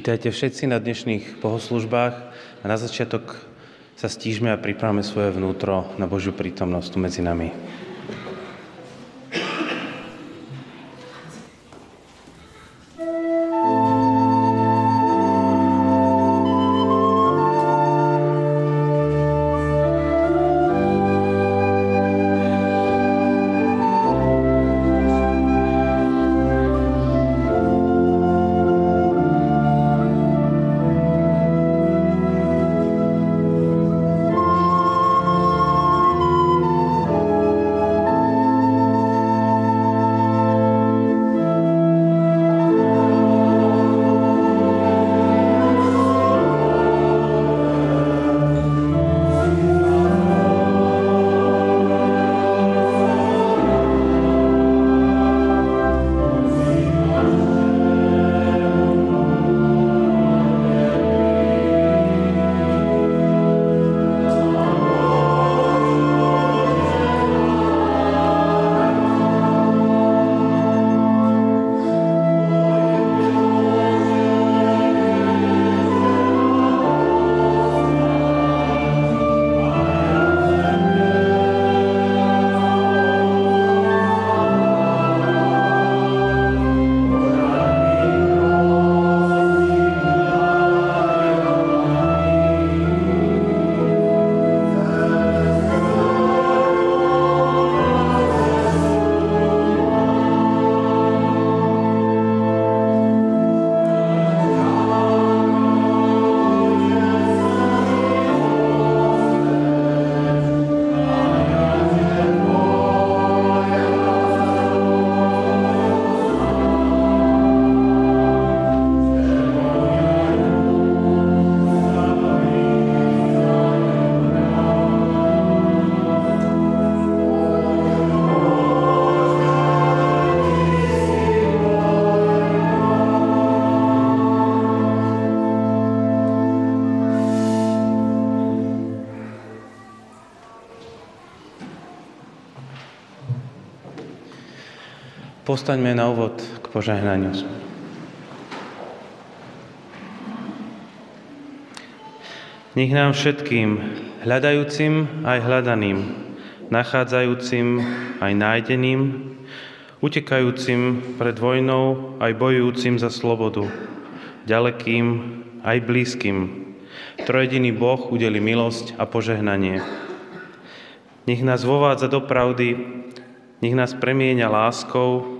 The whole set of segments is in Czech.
Vítajte všetci na dnešných bohoslužbách a na začiatok sa stížme a pripravme svoje vnútro na Božiu prítomnosť tu medzi nami. Postaňme na úvod k požehnaniu. Nech nám všetkým, hľadajúcim aj hľadaným, nachádzajúcim aj nájdeným, utekajúcim pred vojnou aj bojujúcim za slobodu, ďalekým aj blízkym, trojediný Boh udeli milosť a požehnanie. Nech nás vovádza do pravdy, nech nás premieňa láskou,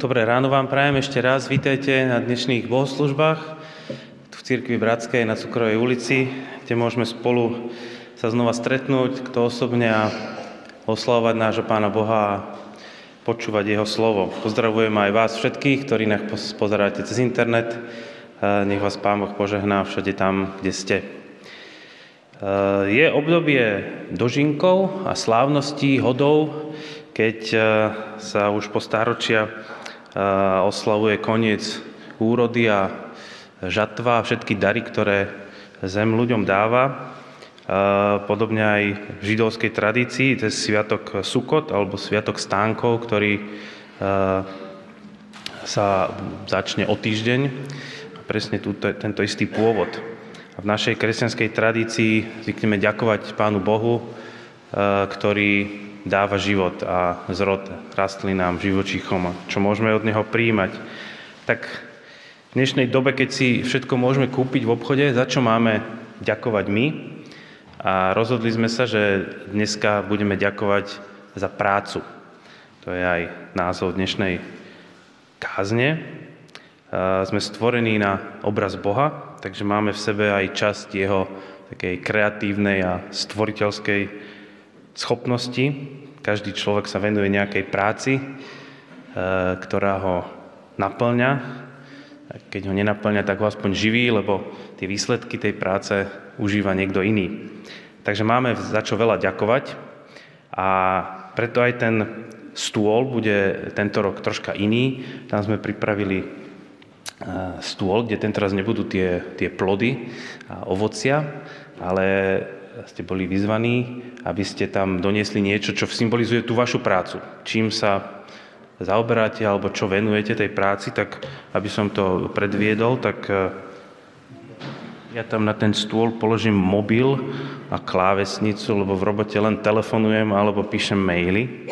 Dobré ráno vám prajem ešte raz. Vítejte na dnešných bohoslužbách tu v Cirkvi Bratskej na Cukrovej ulici, kde môžeme spolu sa znova stretnúť, kto osobne a oslavovať nášho Pána Boha a počúvať Jeho slovo. Pozdravujem aj vás všetkých, ktorí nás pozeráte cez internet. Nech vás Pán Boh požehná všade tam, kde ste. Je obdobie dožinkov a slávností, hodov, keď sa už po stáročia oslavuje koniec úrody a žatva a všetky dary, ktoré zem ľuďom dáva. Podobne aj v židovskej tradícii, to je sviatok Sukot alebo sviatok stánkov, ktorý sa začne o týždeň. Presne túto, tento istý pôvod. V našej kresťanskej tradícii zvykneme ďakovať Pánu Bohu, ktorý dáva život a zrod rastlinám, živočíchom, čo môžeme od Neho príjmať. Tak v dnešnej dobe, keď si všetko môžeme kúpiť v obchode, za čo máme ďakovať my? A rozhodli sme sa, že dneska budeme ďakovať za prácu. To je aj názov dnešnej kázne. Sme stvorení na obraz Boha, takže máme v sebe aj časť Jeho takej kreatívnej a stvoriteľskej schopnosti. Každý človek sa venuje nejakej práci, ktorá ho naplňa. Keď ho nenaplňa, tak ho aspoň živí, lebo tie výsledky tej práce užíva niekto iný. Takže máme za čo veľa ďakovať a preto aj ten stôl bude tento rok troška iný. Tam sme pripravili stôl, kde tento raz nebudú tie, tie plody a ovocia, ale ste boli vyzvaní, aby ste tam doniesli niečo, čo symbolizuje tú vašu prácu. Čím sa zaoberáte alebo čo venujete tej práci, tak aby som to predviedol, tak eh, ja tam na ten stôl položím mobil a klávesnicu, lebo v robote len telefonujem alebo píšem maily.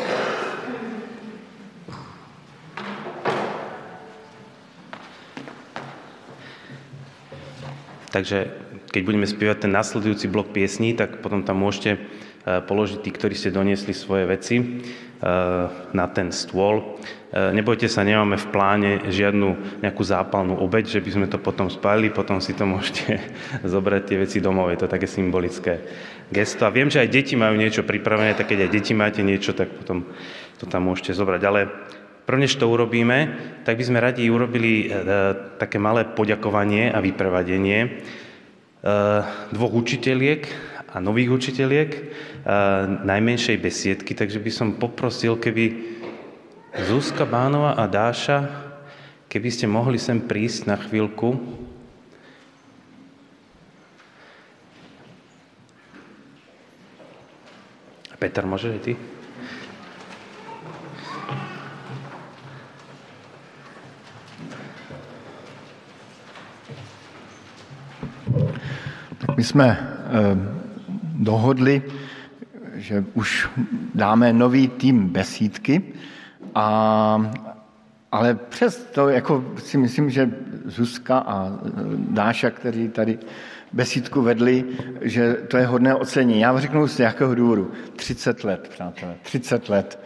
Takže keď budeme spievať ten nasledujúci blok piesní, tak potom tam môžete e, položiť tí, ktorí ste doniesli svoje veci e, na ten stôl. E, nebojte sa, nemáme v pláne žiadnu nejakú zápalnú obeď, že by sme to potom spálili, potom si to môžete zobrať tie veci domov. Je to také symbolické gesto. A viem, že aj deti majú niečo pripravené, tak keď aj deti máte niečo, tak potom to tam môžete zobrať. Ale Prvne, to urobíme, tak by sme radi urobili také malé poďakovanie a vyprevadenie dvoch učiteľiek a nových učiteľiek eh, najmenšej besiedky, takže by som poprosil, keby Zuzka Bánova a Dáša, keby ste mohli sem prísť na chvíľku. Peter, môžeš aj ty? My jsme eh, dohodli, že už dáme nový tým besídky, a, ale přesto jako si myslím, že Zuzka a eh, Dáša, který tady besídku vedli, že to je hodné ocení. Já řeknu z jakého důvodu. 30 let, přátelé, 30 let.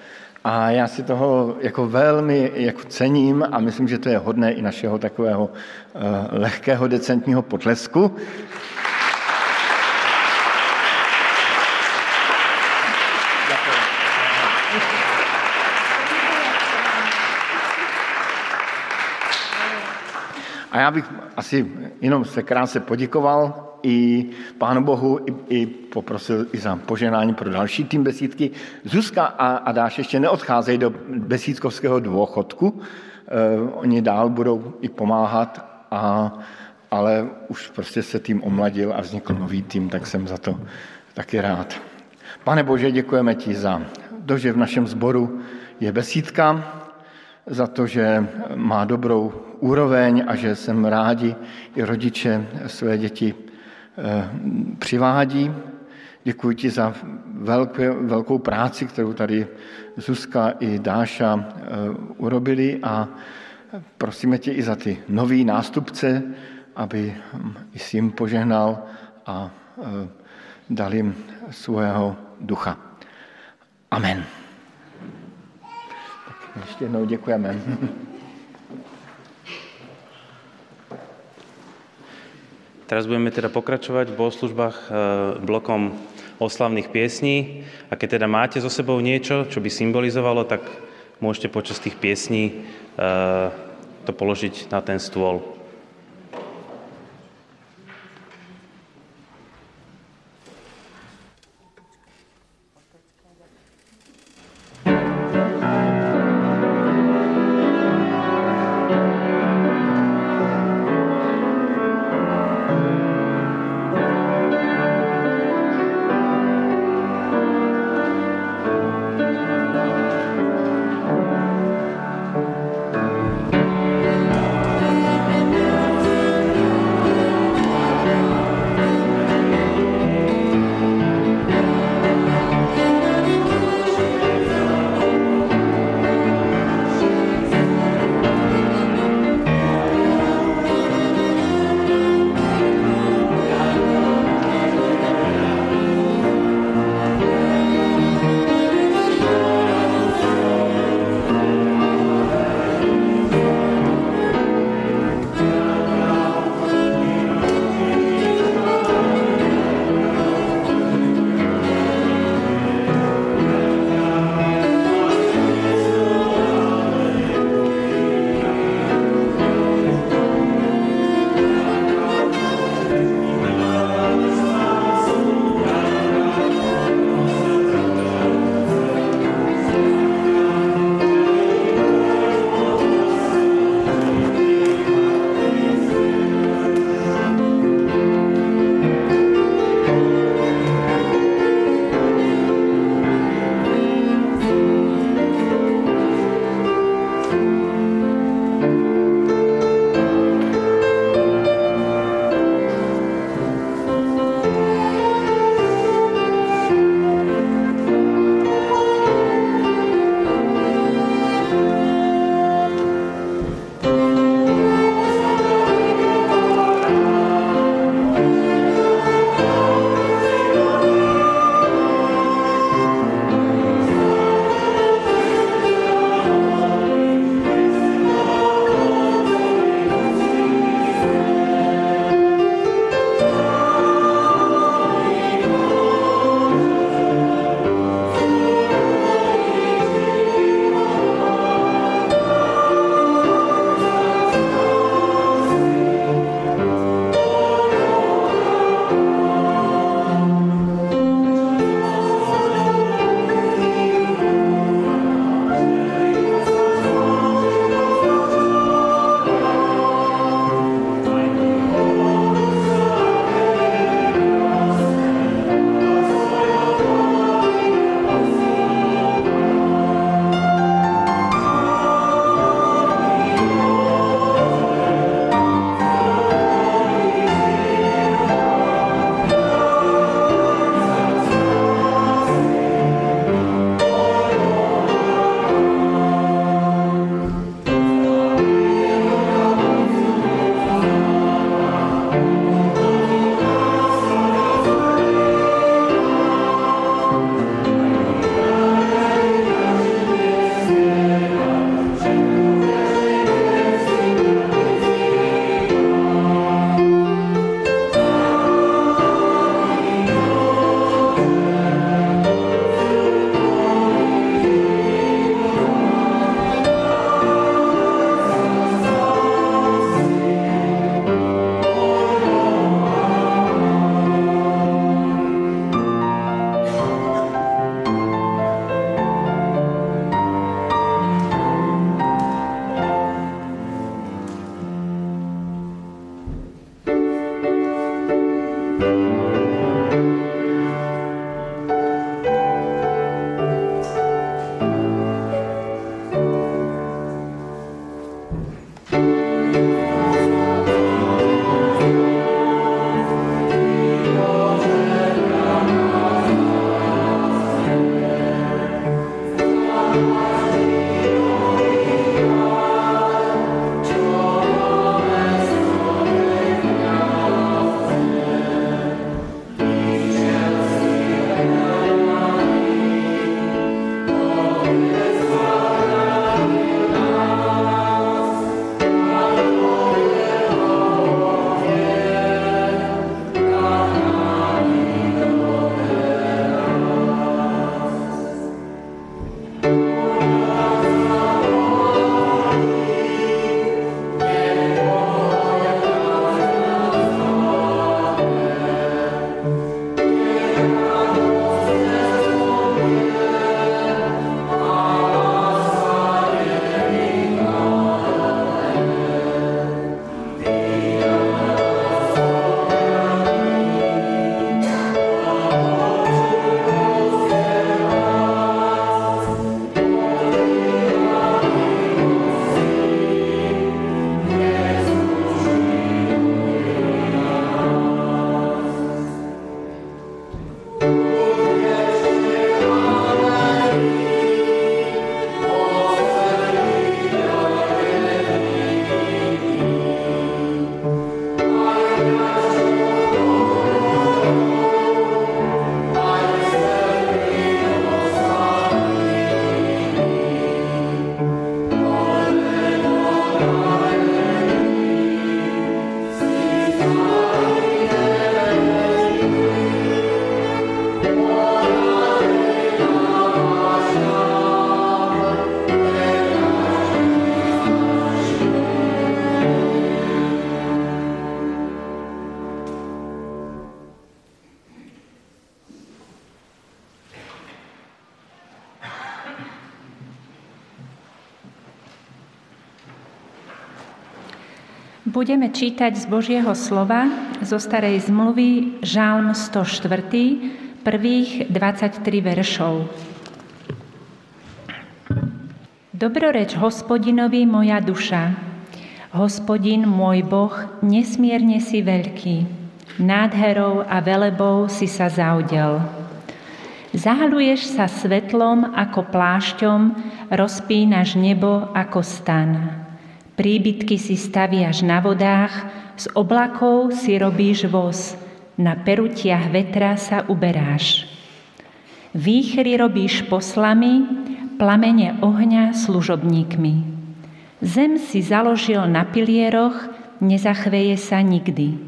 A já si toho jako velmi jako cením a myslím, že to je hodné i našeho takového uh, lehkého decentního potlesku. A já bych asi jenom se krátce poděkoval i Pánu Bohu, i, i poprosil i za poženání pro další tým besídky. Zuzka a, a Dáš ještě neodcházejí do besídkovského dôchodku, e, oni dál budou i pomáhat, a, ale už prostě se tým omladil a vznikl nový tým, tak jsem za to taky rád. Pane Bože, děkujeme ti za to, že v našem sboru je besídka, za to, že má dobrou úroveň a že jsem rádi i rodiče své děti eh, přivádí. Děkuji ti za velké, velkou práci, kterou tady Zuzka i Dáša eh, urobili a prosíme tě i za ty nový nástupce, aby i si jim požehnal a eh, dal jim svého ducha. Amen. Tak ještě jednou děkujeme. teraz budeme teda pokračovať v bohoslužbách e, blokom oslavných piesní a keď teda máte so sebou niečo, čo by symbolizovalo, tak môžete počas tých piesní e, to položiť na ten stôl. Budeme čítať z Božieho slova zo starej zmluvy Žálm 104, prvých 23 veršov. Dobroreč hospodinovi moja duša. Hospodin môj Boh, nesmierne si veľký. Nádherou a velebou si sa zaudel. Zahaluješ sa svetlom ako plášťom, rozpínaš nebo ako stan. Príbytky si staviaš na vodách, z oblakov si robíš voz, na perutiach vetra sa uberáš. Výchry robíš poslami, plamene ohňa služobníkmi. Zem si založil na pilieroch, nezachveje sa nikdy.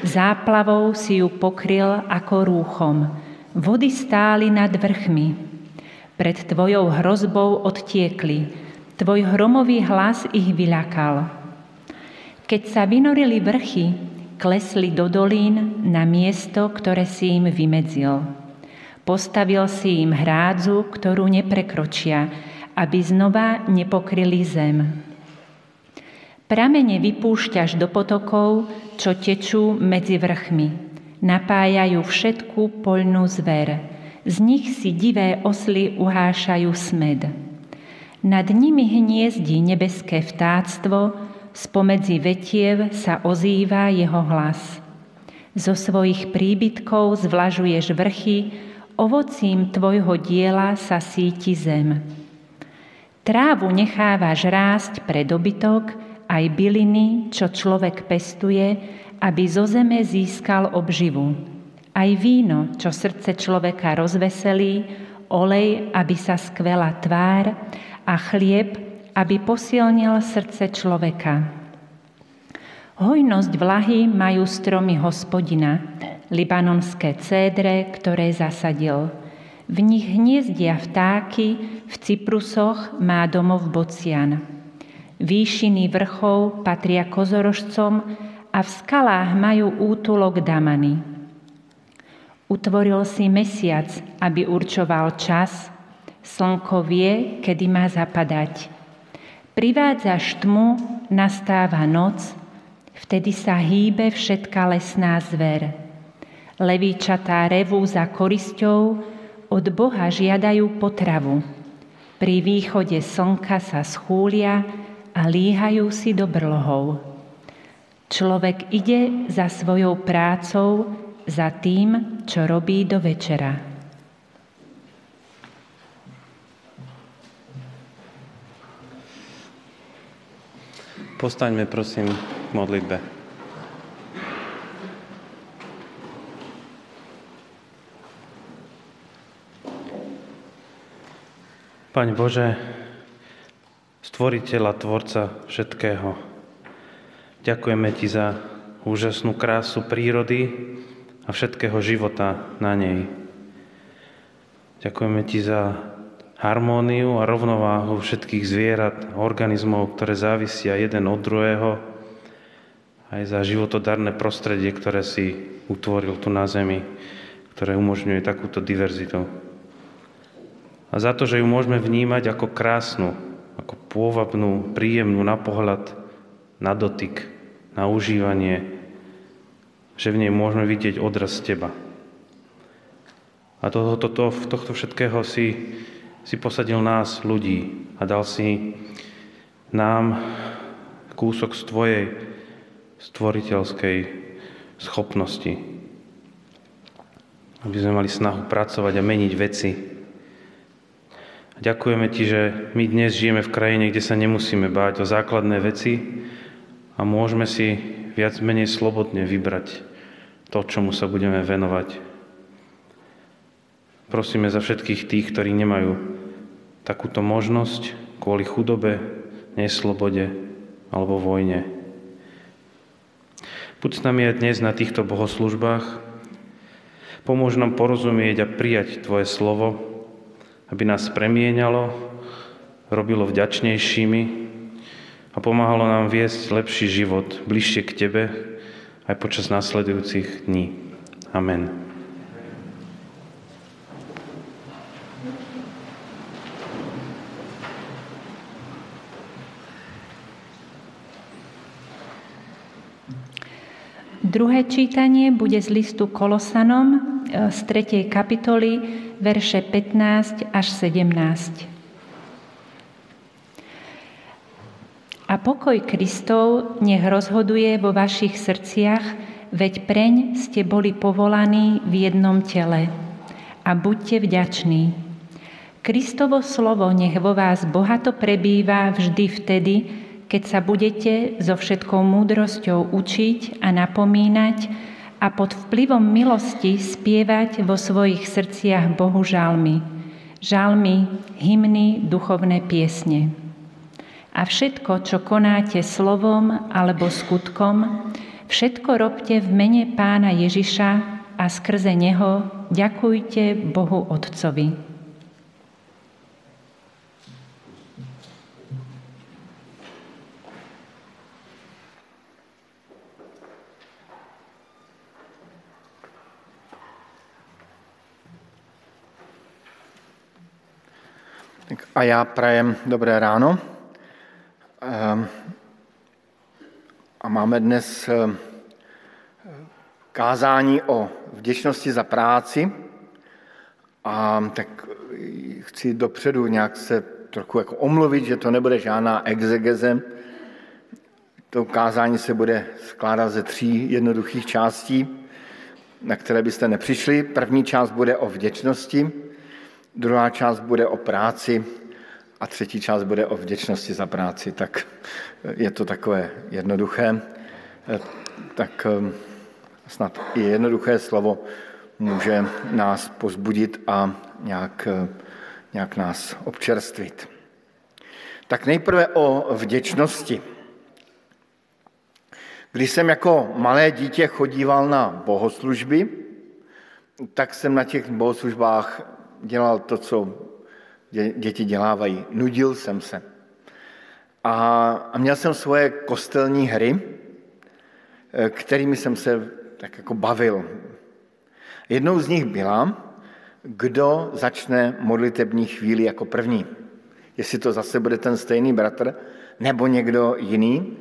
Záplavou si ju pokryl ako rúchom, vody stáli nad vrchmi. Pred tvojou hrozbou odtiekli, Tvoj hromový hlas ich vyľakal. Keď sa vynorili vrchy, klesli do dolín na miesto, ktoré si im vymedzil. Postavil si im hrádzu, ktorú neprekročia, aby znova nepokryli zem. Pramene vypúšťaš do potokov, čo tečú medzi vrchmi. Napájajú všetku poľnú zver. Z nich si divé osly uhášajú smed. Nad nimi hniezdi nebeské vtáctvo, spomedzi vetiev sa ozýva jeho hlas. Zo svojich príbytkov zvlažuješ vrchy, ovocím tvojho diela sa síti zem. Trávu nechávaš rásť pre dobytok, aj byliny, čo človek pestuje, aby zo zeme získal obživu. Aj víno, čo srdce človeka rozveselí, olej, aby sa skvela tvár, a chlieb, aby posilnil srdce človeka. Hojnosť vlahy majú stromy hospodina, libanonské cédre, ktoré zasadil. V nich hniezdia vtáky, v Cyprusoch má domov bocian. Výšiny vrchov patria kozorožcom a v skalách majú útulok damany. Utvoril si mesiac, aby určoval čas, Slnko vie, kedy má zapadať. Privádzaš tmu, nastáva noc, vtedy sa hýbe všetká lesná zver. Levíčatá revú za korisťou, od Boha žiadajú potravu. Pri východe slnka sa schúlia a líhajú si do brlohov. Človek ide za svojou prácou, za tým, čo robí do večera. Postaňme prosím k modlitbe. Pane Bože, stvoriteľa, tvorca všetkého, ďakujeme Ti za úžasnú krásu prírody a všetkého života na nej. Ďakujeme Ti za harmóniu a rovnováhu všetkých zvierat, organizmov, ktoré závisia jeden od druhého, aj za životodarné prostredie, ktoré si utvoril tu na Zemi, ktoré umožňuje takúto diverzitu. A za to, že ju môžeme vnímať ako krásnu, ako pôvabnú, príjemnú na pohľad, na dotyk, na užívanie, že v nej môžeme vidieť odraz Teba. A tohoto, to, tohto všetkého si si posadil nás, ľudí, a dal si nám kúsok z Tvojej stvoriteľskej schopnosti. Aby sme mali snahu pracovať a meniť veci. A ďakujeme Ti, že my dnes žijeme v krajine, kde sa nemusíme báť o základné veci a môžeme si viac menej slobodne vybrať to, čomu sa budeme venovať. Prosíme za všetkých tých, ktorí nemajú takúto možnosť kvôli chudobe, neslobode alebo vojne. Buď s nami aj dnes na týchto bohoslužbách, pomôž nám porozumieť a prijať Tvoje slovo, aby nás premieňalo, robilo vďačnejšími a pomáhalo nám viesť lepší život bližšie k Tebe aj počas nasledujúcich dní. Amen. Druhé čítanie bude z listu Kolosanom e, z 3. kapitoly, verše 15 až 17. A pokoj Kristov nech rozhoduje vo vašich srdciach, veď preň ste boli povolaní v jednom tele. A buďte vďační. Kristovo slovo nech vo vás bohato prebýva vždy vtedy, keď sa budete so všetkou múdrosťou učiť a napomínať a pod vplyvom milosti spievať vo svojich srdciach Bohu žalmy, žalmy, hymny, duchovné piesne. A všetko, čo konáte slovom alebo skutkom, všetko robte v mene Pána Ježiša a skrze Neho ďakujte Bohu Otcovi. A já prajem dobré ráno. Ehm, a máme dnes ehm, kázání o vděčnosti za práci. A tak chci dopředu nějak se trochu jako omluvit, že to nebude žádná exegeze. To kázání se bude skládat ze tří jednoduchých částí, na které byste nepřišli. První část bude o vděčnosti, druhá část bude o práci a třetí část bude o vděčnosti za práci. Tak je to takové jednoduché, tak ehm, snad i jednoduché slovo může nás pozbudit a nějak, nějak nás občerstvit. Tak nejprve o vděčnosti. Když jsem jako malé dítě chodíval na bohoslužby, tak jsem na těch bohoslužbách dělal to, co děti dělávají. Nudil jsem se. A, a měl jsem svoje kostelní hry, eh, kterými jsem se tak jako bavil. Jednou z nich byla, kdo začne modlitební chvíli jako první. Jestli to zase bude ten stejný bratr, nebo někdo jiný.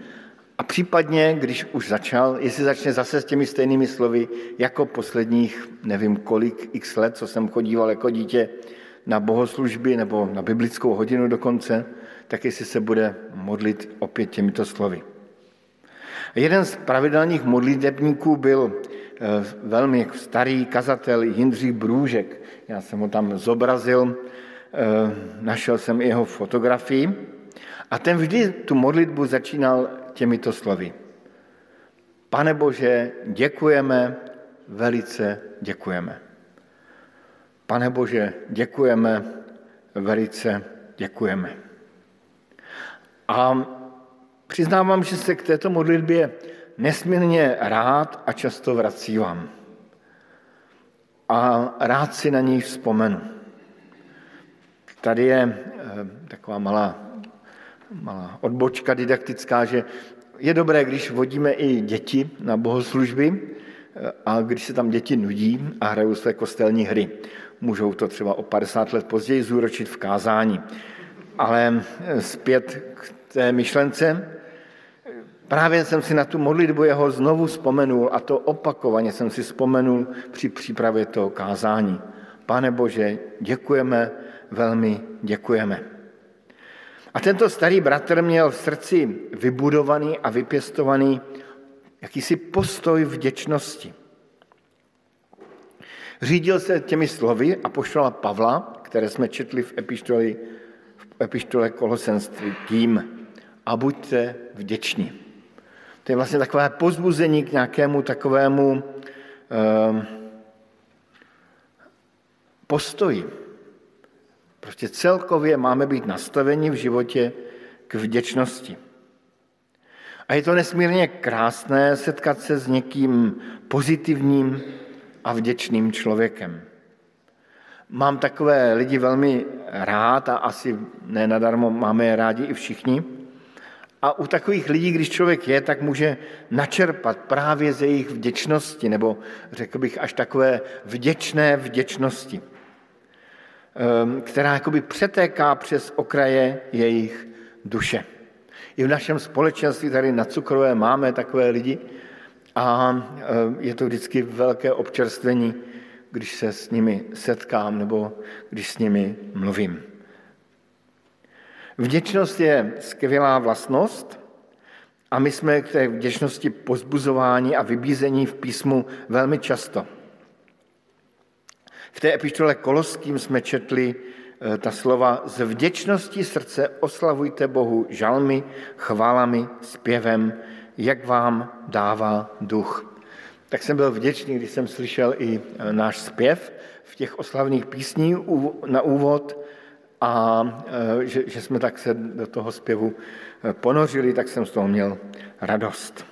A případně, když už začal, jestli začne zase s těmi stejnými slovy, jako posledních, nevím kolik x let, co jsem chodíval jako dítě na bohoslužby nebo na biblickou hodinu dokonce, tak jestli se bude modlit opět těmito slovy. Jeden z pravidelných modlitebníků byl eh, velmi starý kazatel Jindřich Brůžek. Já jsem ho tam zobrazil, eh, našel jsem jeho fotografii a ten vždy tu modlitbu začínal těmito slovy. Pane Bože, děkujeme, velice děkujeme. Pane Bože, děkujeme, velice děkujeme. A přiznávám, že se k této modlitbě nesmírně rád a často vracívám. A rád si na ní vzpomenu. Tady je eh, taková malá, malá odbočka didaktická, že je dobré, když vodíme i děti na bohoslužby eh, a když se tam děti nudí a hrajou své kostelní hry můžou to třeba o 50 let později zúročit v kázání. Ale eh, zpět k té myšlence, právě jsem si na tu modlitbu jeho znovu vzpomenul a to opakovaně jsem si vzpomenul při přípravě toho kázání. Pane Bože, děkujeme, velmi děkujeme. A tento starý bratr měl v srdci vybudovaný a vypěstovaný jakýsi postoj vděčnosti. Řídil se těmi slovy a pošla Pavla, které jsme četli v epištole, v epištole Kolosenství, tím a buďte vděční. To je vlastně takové pozbuzení k nějakému takovému eh, postoji. Prostě celkově máme být nastaveni v životě k vděčnosti. A je to nesmírně krásné setkat se s někým pozitivním, a vděčným člověkem. Mám takové lidi velmi rád a asi ne nadarmo máme je rádi i všichni. A u takových lidí, když člověk je, tak může načerpat právě ze jejich vděčnosti, nebo řekl bych až takové vděčné vděčnosti, která jakoby přetéká přes okraje jejich duše. I v našem společenství tady na Cukrové máme takové lidi, A je to vždycky velké občerstvení, když se s nimi setkám nebo když s nimi mluvím. Vděčnost je skvělá vlastnost a my jsme k té vděčnosti pozbuzování a vybízení v písmu velmi často. V té epištole Koloským jsme četli eh, ta slova z vděčnosti srdce oslavujte Bohu žalmy, chválami, zpěvem, jak vám dává duch. Tak jsem byl vděčný, když jsem slyšel i eh, náš zpěv v těch oslavných písní na úvod a eh, že, že jsme tak se do toho zpěvu ponořili, tak jsem z toho měl radost.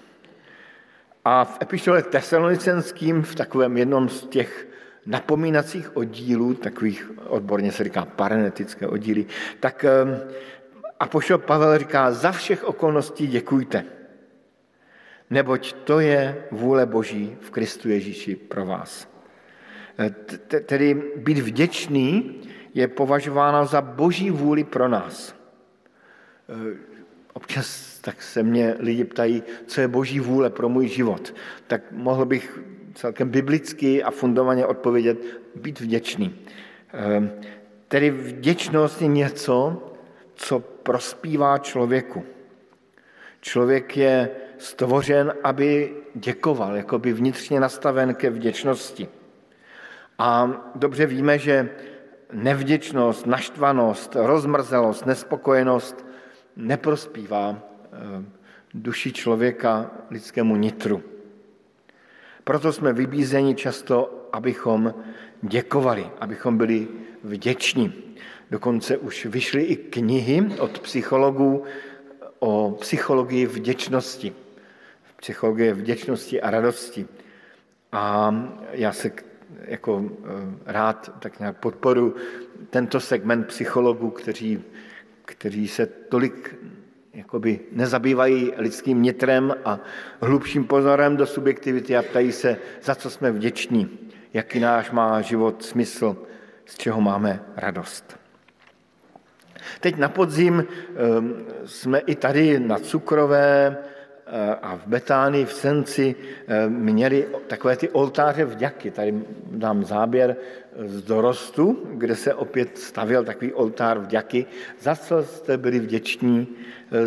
A v epištole tesalonicenským, v takovém jednom z těch napomínacích oddílů, takových odborně se říká parenetické oddíly, tak ehm, apoštol Pavel říká, za všech okolností děkujte, neboť to je vůle Boží v Kristu Ježíši pro vás. E, tedy být vděčný je považováno za Boží vůli pro nás. E, občas tak se mě lidi ptají, co je Boží vůle pro můj život. Tak mohl bych celkem biblicky a fundovaně odpovědět, být vděčný. Ehm, tedy vděčnost je něco, co prospívá člověku. Člověk je stvořen, aby děkoval, jako by vnitřně nastaven ke vděčnosti. A dobře víme, že nevděčnost, naštvanost, rozmrzelost, nespokojenost neprospívá ehm, duši člověka, lidskému nitru. Proto jsme vybízeni často, abychom děkovali, abychom byli vděční. Dokonce už vyšly i knihy od psychologů o psychologii vděčnosti. Psychologie vděčnosti a radosti. A já se jako eh, rád tak nějak podporu tento segment psychologů, kteří, kteří se tolik jakoby nezabývají lidským nitrem a hlubším pozorem do subjektivity a ptají se, za co jsme vděční, jaký náš má život smysl, z čeho máme radost. Teď na podzim ehm, jsme i tady na Cukrové a v Betánii, v Senci ehm, měli takové ty oltáře vďaky. Tady dám záběr z dorostu, kde se opět stavil takový oltár vďaky, za co jste byli vděční eh,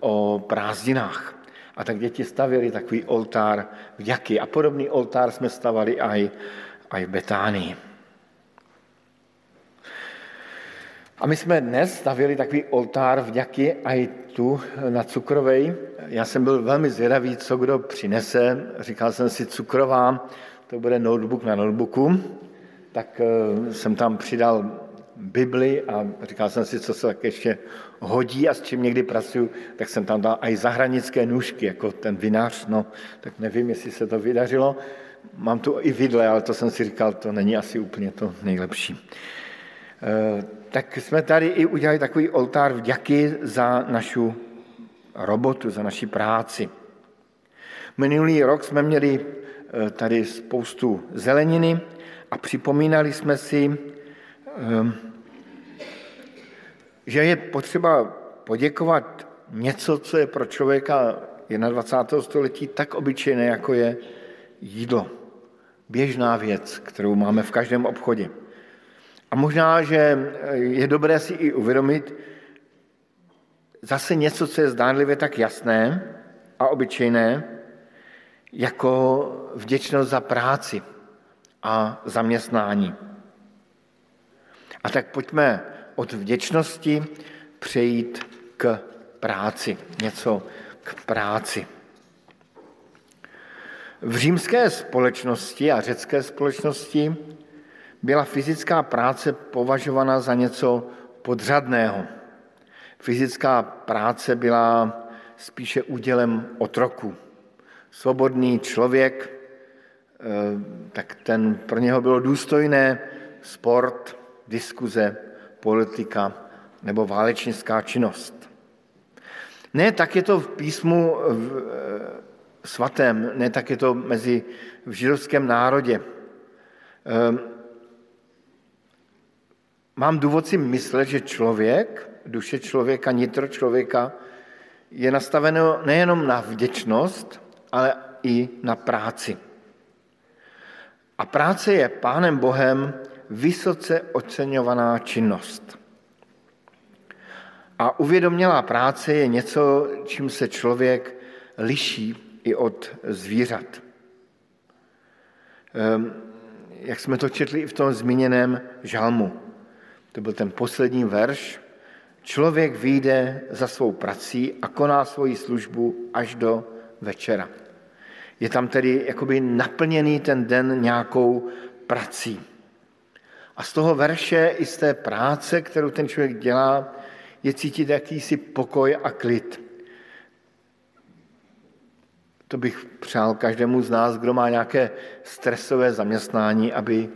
o prázdninách. A tak děti stavili takový oltár vďaky. A podobný oltár jsme stavali aj, aj v Betánii. A my jsme dnes stavili takový oltár vďaky aj tu na Cukrovej. Já jsem byl velmi zvědavý, co kdo přinese. Říkal jsem si, cukrová, to bude notebook na notebooku tak eh, jsem tam přidal Bibli a říkal jsem si, co se tak ještě hodí a s čím někdy pracuji, tak jsem tam dal i zahranické nůžky, jako ten vinář, no, tak nevím, jestli se to vydařilo. Mám tu i vidle, ale to jsem si říkal, to není asi úplně to nejlepší. Tak jsme tady i udělali takový oltár vďaky za našu robotu, za naši práci. Minulý rok jsme měli eh, tady spoustu zeleniny, a připomínali jsme si, ehm, že je potřeba poděkovat něco, co je pro člověka 21. století tak obyčejné, jako je jídlo. Běžná věc, kterou máme v každém obchodě. A možná, že je dobré si i uvědomit zase něco, co je zdánlivě tak jasné a obyčejné, jako vděčnost za práci, a zaměstnání. A tak pojďme od vděčnosti přejít k práci, něco k práci. V římské společnosti a řecké společnosti byla fyzická práce považována za něco podřadného. Fyzická práce byla spíše údělem otroku. Svobodný člověk Eh, tak ten pro něho bylo důstojné sport, diskuze, politika nebo válečnická činnost. Ne, tak je to v písmu v, eh, svatém, ne, tak je to mezi v židovském národě. Mám důvod si myslet, že člověk, duše člověka, nitro člověka je nastaveno nejenom na vděčnost, ale i na práci. A práce je Pánem Bohem vysoce oceňovaná činnost. A uvědomělá práce je něco, čím se člověk liší i od zvířat. Ehm, jak jsme to četli i v tom zmíněném žalmu. To byl ten poslední verš. Člověk vyjde za svou prací a koná svoji službu až do večera. Je tam tedy jakoby naplněný ten den nějakou prací. A z toho verše i z té práce, kterou ten člověk dělá, je cítit jakýsi pokoj a klid. To bych přál každému z nás, kdo má nějaké stresové zaměstnání, aby,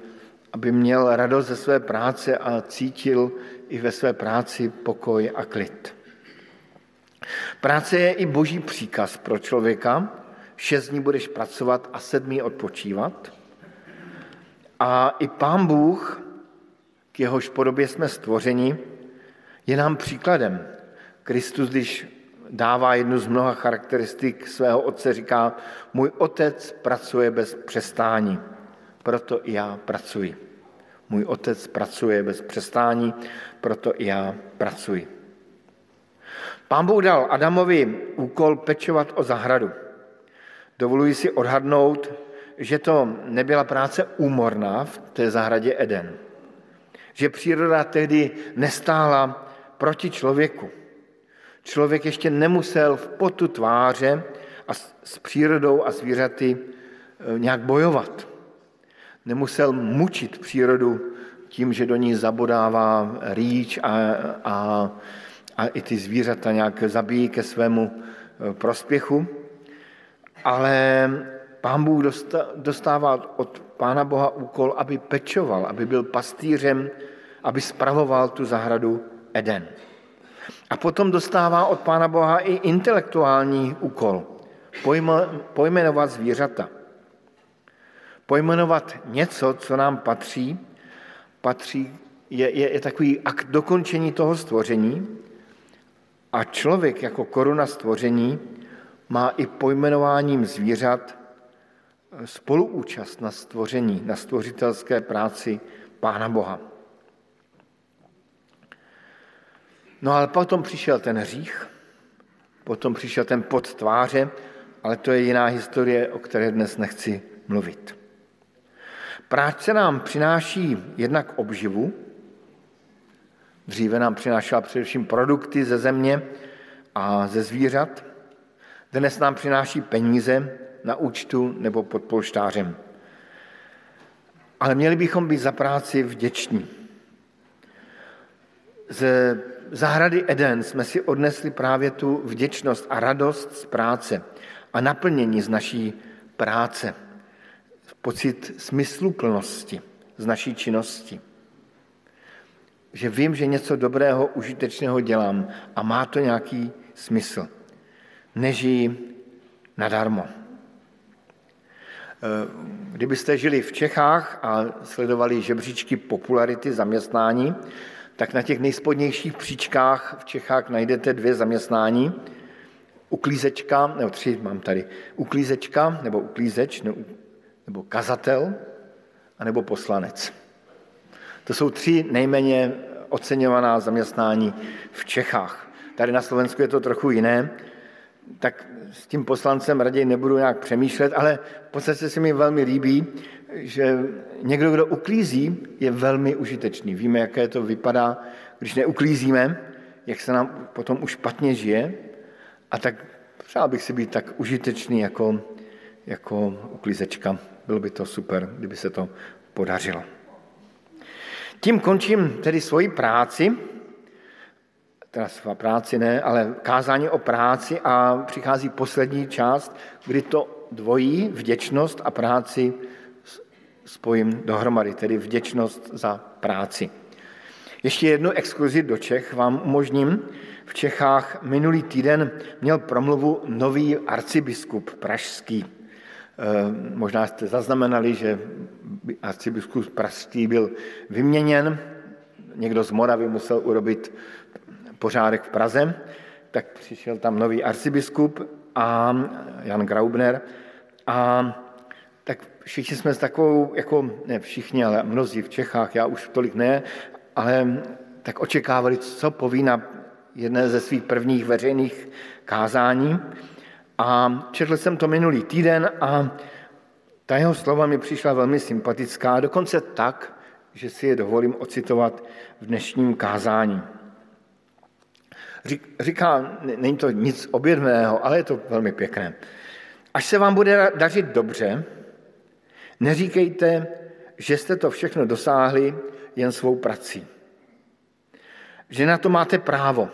aby měl radost ze své práce a cítil i ve své práci pokoj a klid. Práce je i boží příkaz pro člověka. Šest dní budeš pracovat a sedmý odpočívat. A i pán Bůh, k jehož podobě jsme stvořeni, je nám příkladem. Kristus, když dává jednu z mnoha charakteristik svého otce, říká, můj otec pracuje bez přestání, proto i já pracuji. Můj otec pracuje bez přestání, proto i já pracuji. Pán Bůh dal Adamovi úkol pečovat o zahradu. Dovoluji si odhadnout, že to nebyla práce úmorná v té zahradě Eden. Že příroda tehdy nestála proti člověku. Člověk ještě nemusel v potu tváře a s přírodou a zvířaty e, nějak bojovat. Nemusel mučit přírodu tím, že do ní zabodává rýč a, a, a i ty zvířata nějak zabíjí ke svému e, prospěchu. Ale pán Bůh dostává od Pána Boha úkol, aby pečoval, aby byl pastýřem, aby spravoval tu zahradu Eden. A potom dostává od Pána Boha i intelektuální úkol. Pojmenovat zvířata. Pojmenovat něco, co nám patří, patří je, je, je takový akt dokončení toho stvoření a člověk jako koruna stvoření má i pojmenováním zvířat spoluúčast na stvoření, na stvořitelské práci Pána Boha. No ale potom přišel ten hřích, potom přišel ten pod tváře, ale to je jiná historie, o které dnes nechci mluvit. Práce nám přináší jednak obživu, dříve nám přinášela především produkty ze země a ze zvířat, dnes nám přináší peníze na účtu nebo pod polštářem. Ale měli bychom být za práci vděční. Ze zahrady Eden jsme si odnesli právě tu vděčnost a radost z práce a naplnění z naší práce, pocit smysluplnosti z naší činnosti. Že vím, že něco dobrého, užitečného dělám a má to nějaký smysl. Nežijí nadarmo. Kdybyste žili v Čechách a sledovali žebříčky popularity zaměstnání, tak na těch nejspodnějších příčkách v Čechách najdete dvě zaměstnání. Uklízečka, nebo tři mám tady, uklízečka nebo uklízeč, nebo kazatel, anebo poslanec. To jsou tři nejméně oceňovaná zaměstnání v Čechách. Tady na Slovensku je to trochu jiné, tak s tím poslancem raději nebudu nějak přemýšlet, ale v podstatě se mi velmi líbí, že někdo, kdo uklízí, je velmi užitečný. Víme, jaké to vypadá, když neuklízíme, jak se nám potom už špatně žije. A tak přál bych si být tak užitečný jako, jako uklízečka. Bylo by to super, kdyby se to podařilo. Tím končím tedy svoji práci, teda svá práci ne, ale kázání o práci a přichází poslední část, kdy to dvojí vděčnost a práci spojím dohromady, tedy vděčnost za práci. Ještě jednu exkluzi do Čech vám umožním. V Čechách minulý týden měl promluvu nový arcibiskup pražský. Eh, možná jste zaznamenali, že arcibiskup pražský byl vyměněn. Někdo z Moravy musel urobit pořádek v Praze, tak přišel tam nový arcibiskup a Jan Graubner A tak všichni jsme s takovou, jako ne všichni, ale mnozí v Čechách, já už tolik ne, ale tak očekávali, co poví na jedné ze svých prvních veřejných kázání. A četl jsem to minulý týden a ta jeho slova mi přišla velmi sympatická, dokonce tak, že si je dovolím ocitovat v dnešním kázání. Říká, není to nic objedného, ale je to velmi pěkné. Až se vám bude dařit dobře, neříkejte, že jste to všechno dosáhli jen svou prací. Že na to máte právo,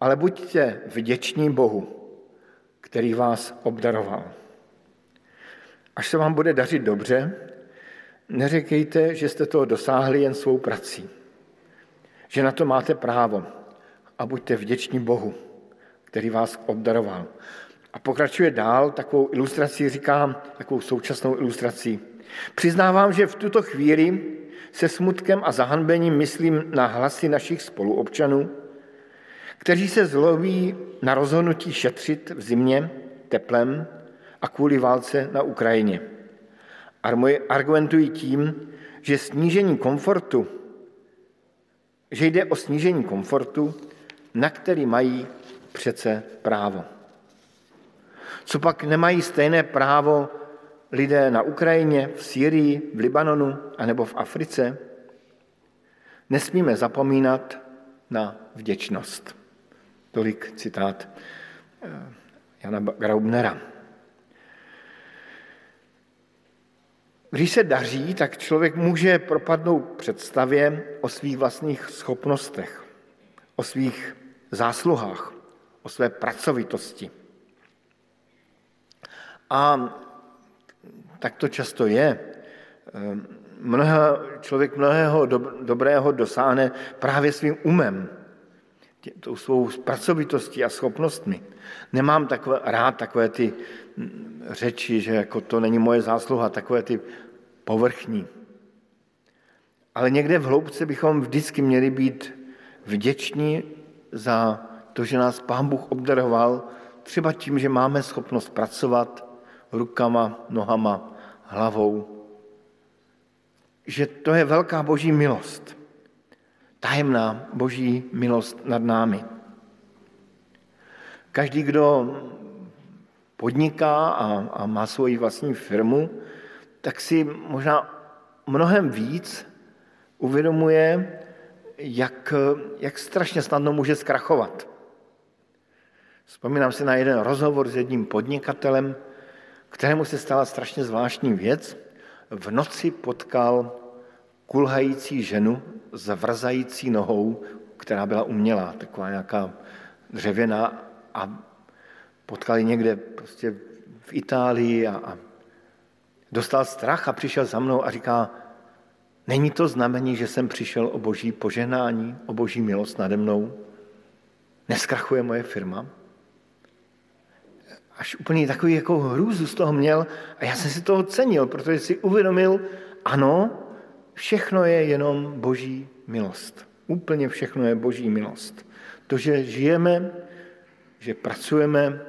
ale buďte vděční Bohu, který vás obdaroval. Až se vám bude dařit dobře, neříkejte, že jste toho dosáhli jen svou prací. Že na to máte právo a buďte vděční Bohu, který vás obdaroval. A pokračuje dál takovou ilustrací, říká takovou současnou ilustrací. Přiznávám, že v tuto chvíli se smutkem a zahanbením myslím na hlasy našich spoluobčanů, kteří se zloví na rozhodnutí šetřit v zimě teplem a kvůli válce na Ukrajině. Argumentují tím, že snížení komfortu, že jde o snížení komfortu, na který mají přece právo. Co pak nemají stejné právo lidé na Ukrajině, v Syrii, v Libanonu anebo v Africe? Nesmíme zapomínat na vděčnost. Tolik citát eh, Jana Graubnera. Když se daří, tak člověk může propadnout představě o svých vlastních schopnostech, o svých zásluhách, o své pracovitosti. A tak to často je. Mnoha, člověk mnohého dobrého dosáhne právě svým umem, tou svou pracovitostí a schopnostmi. Nemám takové, rád takové ty řeči, že jako to není moje zásluha, takové ty povrchní. Ale někde v hloubce bychom vždycky měli být vděční za to, že nás Pán Bůh obdaroval, třeba tím, že máme schopnost pracovat rukama, nohama, hlavou. Že to je velká boží milost. Tajemná boží milost nad námi. Každý, kdo podniká a, a má svoji vlastní firmu, tak si možná mnohem víc uvědomuje, jak, jak strašně snadno může zkrachovat. Vzpomínám si na jeden rozhovor s jedním podnikatelem, kterému se stala strašně zvláštní věc. V noci potkal kulhající ženu s vrzající nohou, která byla umělá, taková nějaká dřevěná a potkali někde prostě v Itálii a, a dostal strach a přišel za mnou a říká, není to znamení, že jsem přišel o boží poženání, o boží milost nade mnou? Neskrachuje moje firma? Až úplně takový jako hrůzu z toho měl a já jsem si toho cenil, protože si uvědomil, ano, všechno je jenom boží milost. Úplně všechno je boží milost. To, že žijeme, že pracujeme,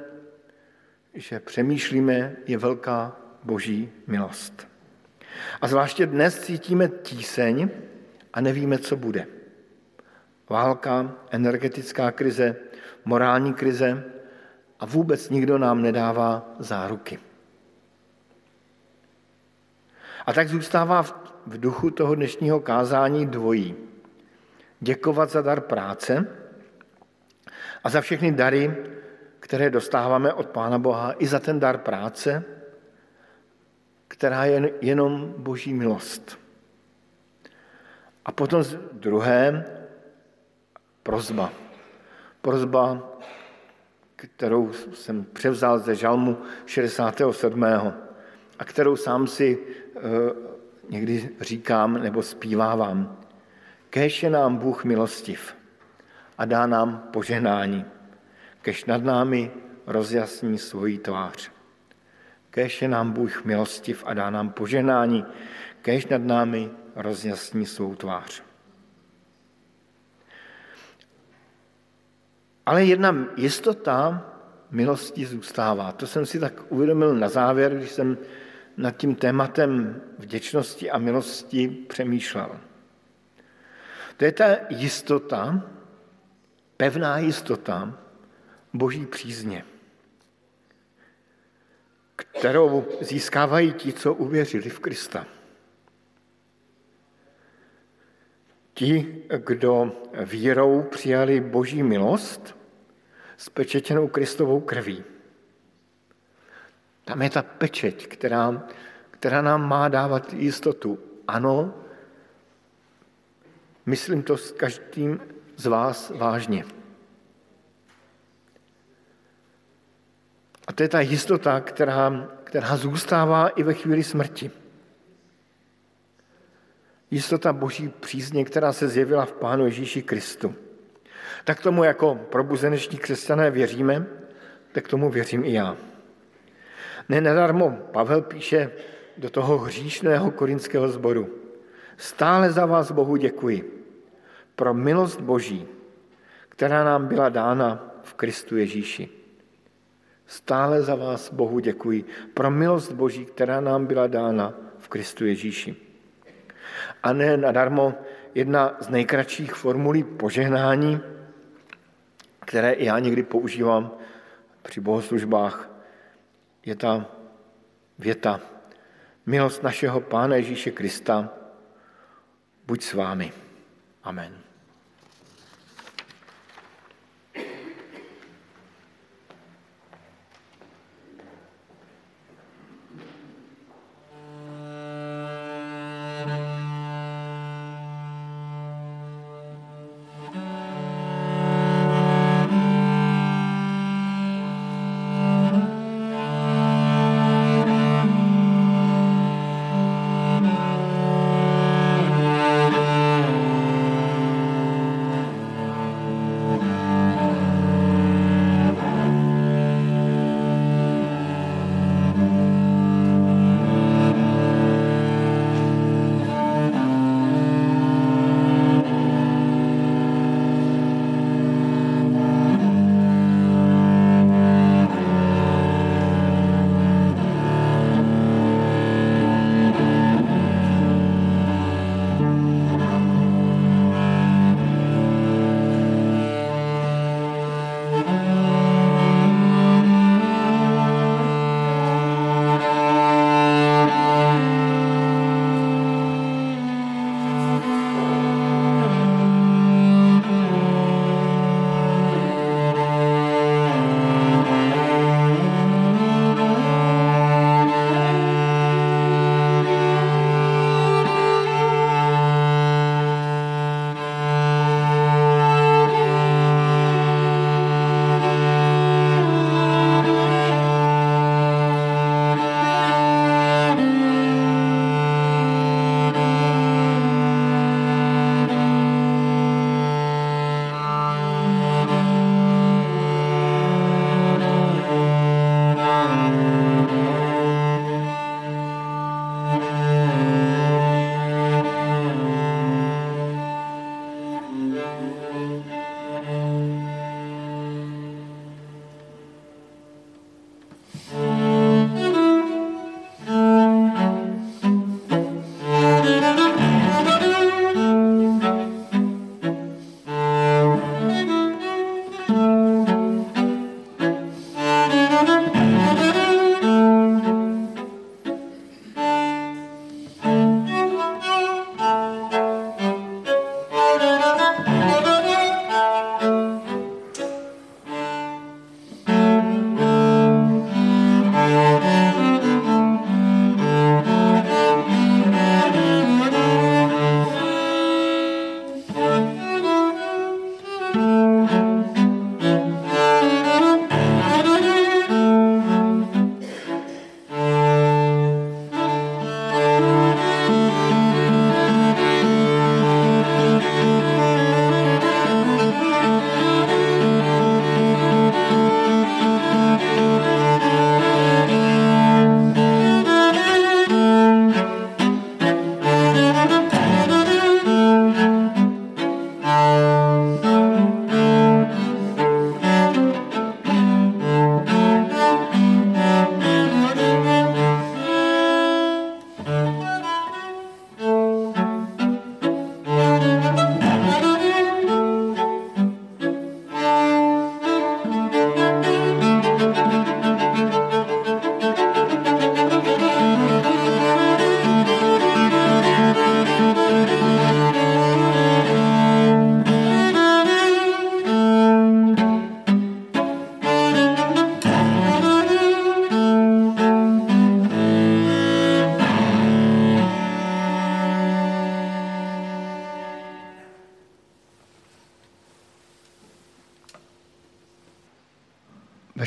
že přemýšlíme, je velká boží milost. A zvláště dnes cítíme tíseň a nevíme, co bude. Válka, energetická krize, morální krize a vůbec nikdo nám nedává záruky. A tak zůstává v duchu toho dnešního kázání dvojí. Děkovat za dar práce a za všechny dary, které dostáváme od Pána Boha, i za ten dar práce, která je jenom boží milost. A potom druhé, prozba. Prozba, kterou jsem převzal ze žalmu 67. a kterou sám si eh, někdy říkám nebo zpívávám. Kéž je nám Bůh milostiv a dá nám požehnání. Kež nad námi rozjasní svoji tvář. Kéž je nám Bůh milostiv a dá nám poženání, kéž nad námi rozjasní svou tvář. Ale jedna jistota milosti zůstává. To jsem si tak uvědomil na závěr, když jsem nad tím tématem vděčnosti a milosti přemýšlel. To je ta jistota, pevná jistota boží přízně, kterou získávají ti, co uvěřili v Krista. Ti, kdo vírou přijali boží milost, spečetěnou Kristovou krví. Tam je ta pečeť, která, která nám má dávat jistotu. Ano, myslím to s každým z vás vážně. A to je ta jistota, která, která zůstává i ve chvíli smrti. Jistota boží přízně, která se zjevila v Pánu Ježíši Kristu. Tak tomu jako probuzeneční křesťané věříme, tak tomu věřím i já. Ne nadarmo Pavel píše do toho hříšného korinského sboru. Stále za vás Bohu děkuji pro milost Boží, která nám byla dána v Kristu Ježíši. Stále za vás Bohu děkuji pro milost Boží, která nám byla dána v Kristu Ježíši. A ne nadarmo jedna z nejkratších formulí požehnání, které i já někdy používám při bohoslužbách, je ta věta Milost našeho Pána Ježíše Krista buď s vámi. Amen.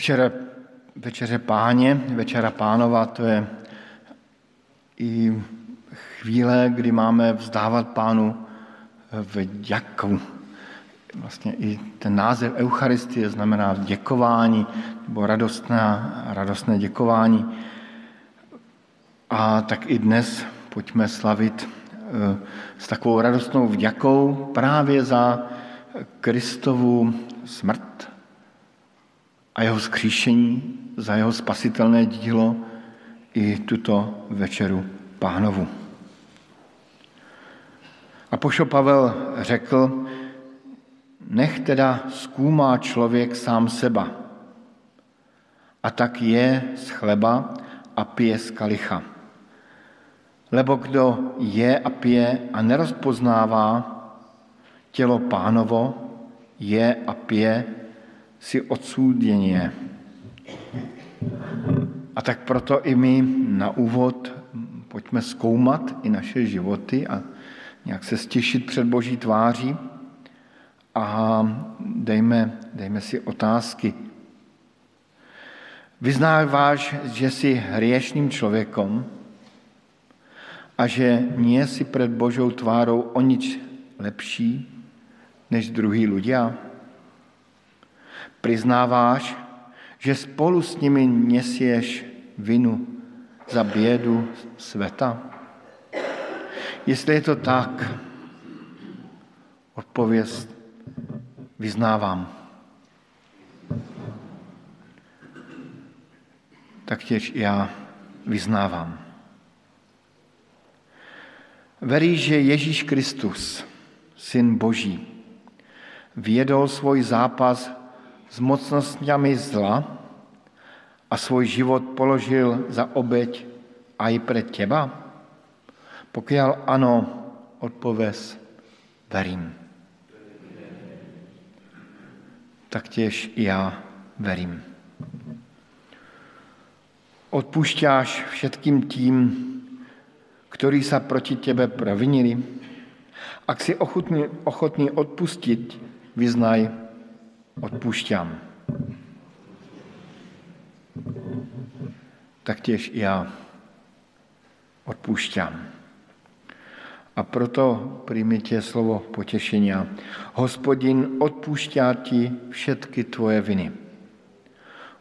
Večera, večeře páně, večera pánova, to je i chvíle, kdy máme vzdávat pánu vděku. Vlastně i ten název Eucharistie znamená děkování, nebo radostné, radostné děkování. A tak i dnes pojďme slavit eh, s takovou radostnou vděkou právě za Kristovu smrt a jeho skříšení, za jeho spasitelné dílo i tuto večeru pánovu. A pošo Pavel řekl, nech teda zkoumá člověk sám seba. A tak je z chleba a pije z kalicha. Lebo kdo je a pije a nerozpoznává tělo pánovo, je a pije, si odsúděně. A tak proto i my na úvod pojďme zkoumat i naše životy a nějak se stěšit před Boží tváří a dejme, dejme si otázky. Vyznáváš, že jsi hriešním člověkom a že nie si před Božou tvárou o nič lepší než druhý ľudia? Priznáváš, že spolu s nimi nesieš vinu za bědu světa? Jestli je to tak, odpověz vyznávám. Tak těž já vyznávám. Verí, že Ježíš Kristus, Syn Boží, vědol svůj zápas s mocnostmi zla a svůj život položil za obeď a i před těba? Pokud ano, odpověz, verím. Tak těž já verím. Odpušťáš všetkým tím, ktorí sa proti tebe provinili? Ak si ochotný, ochotný odpustit, vyznaj, odpušťám. Tak těž já odpušťám. A proto príjmite slovo potešenia. Hospodin odpúšťa ti všetky tvoje viny.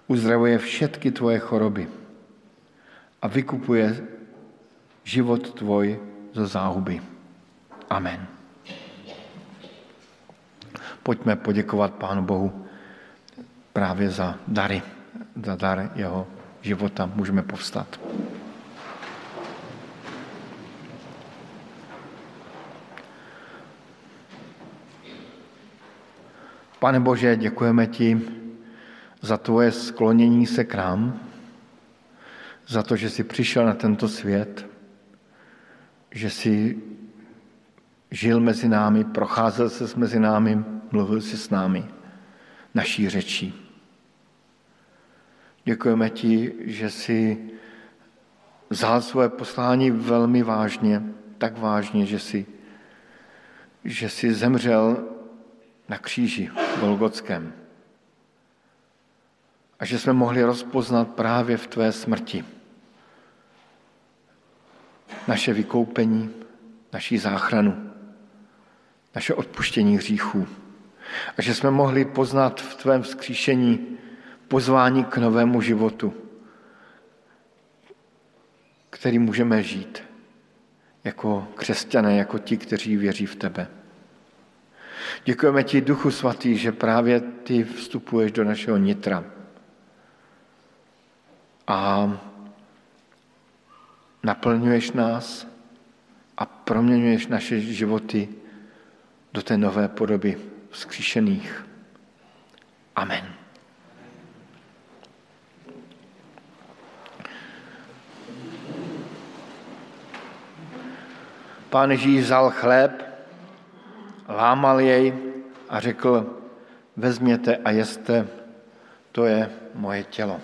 Uzdravuje všetky tvoje choroby a vykupuje život tvoj zo záhuby. Amen. Pojďme poděkovat Pánu Bohu právě za dary, za dar jeho života. Můžeme povstat. Pane Bože, děkujeme ti za tvoje sklonění se k nám, za to, že jsi přišel na tento svět, že jsi žil mezi námi, procházel se mezi námi, mluvil jsi s námi naší řečí. Děkujeme ti, že jsi vzal svoje poslání velmi vážně, tak vážně, že jsi, že jsi zemřel na kříži Golgotském. A že jsme mohli rozpoznat právě v tvé smrti naše vykoupení, naší záchranu, naše odpuštění hříchů. A že jsme mohli poznat v tvém vzkříšení pozvání k novému životu, který můžeme žít jako křesťané, jako ti, kteří věří v tebe. Děkujeme ti, Duchu Svatý, že právě ty vstupuješ do našeho nitra. A naplňuješ nás a proměňuješ naše životy do té nové podoby vzkříšených. Amen. Pán Ježíš vzal chléb, lámal jej a řekl, vezměte a jeste, to je moje tělo.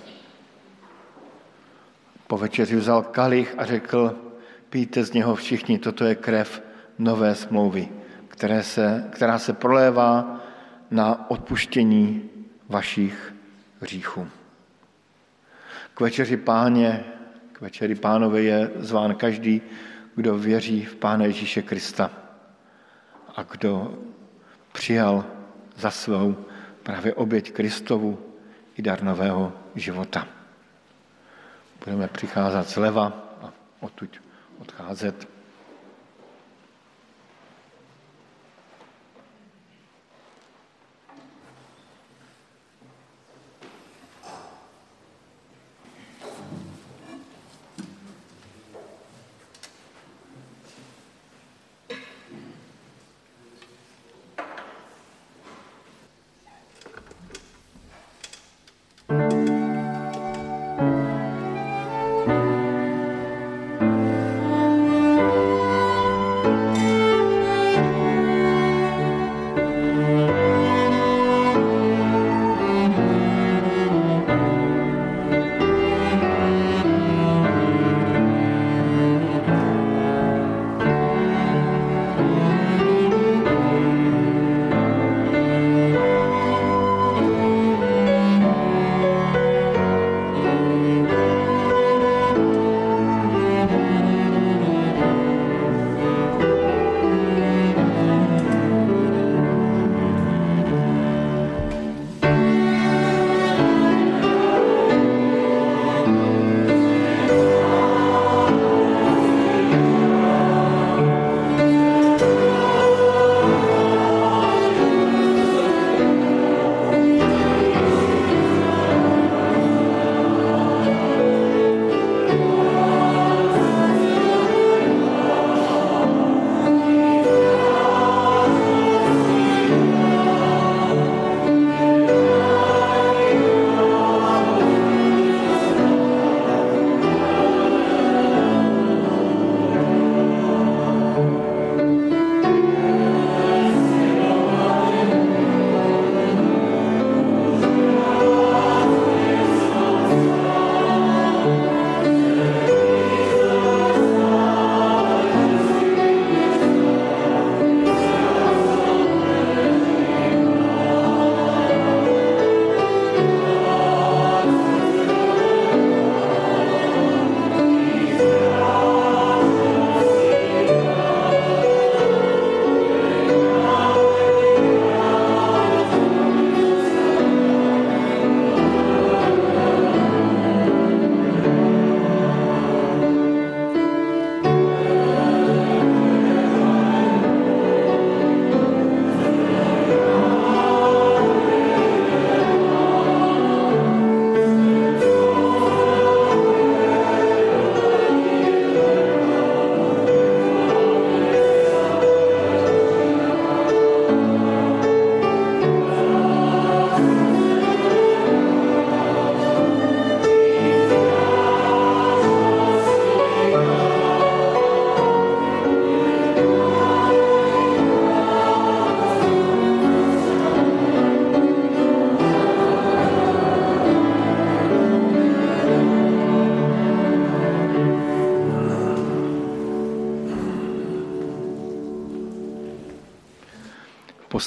Po večeři vzal kalich a řekl, pijte z něho všichni, toto je krev nové smlouvy, které se, která se prolévá na odpuštění vašich hříchů. večeři páně, k večeri pánovi je zván každý, kdo věří v Pána Ježíše Krista a kdo přijal za svou právě oběť Kristovu i dar nového života. Budeme přicházet zleva a odtud odcházet.